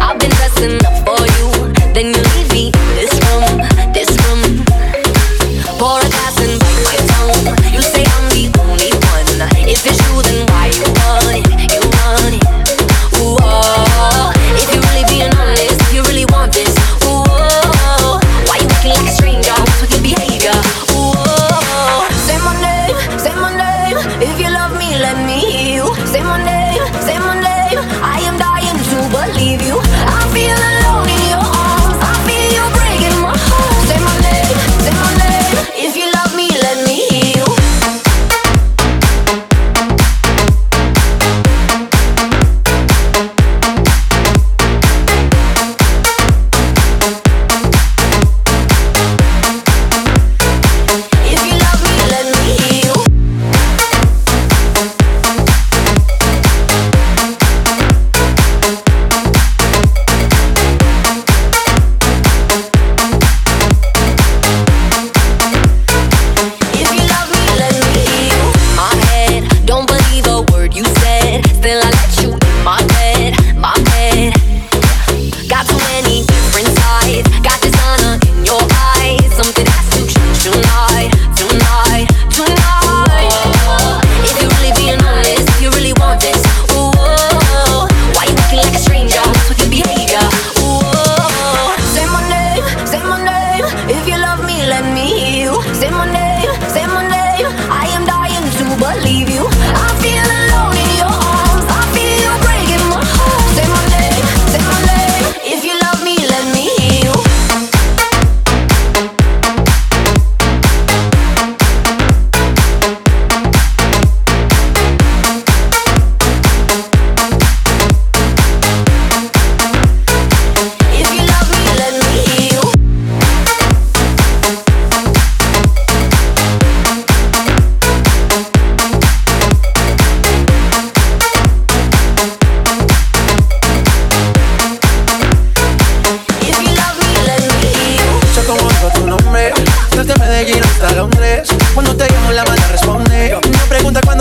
I've been dressing up for you. Then you leave me you.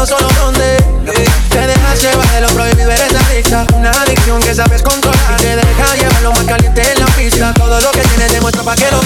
solo donde te dejas llevar de lo prohibido eres adicta. Una adicción que sabes controlar. Y te deja llevar lo más caliente en la pista. Todo lo que tienes demuestra pa' que lo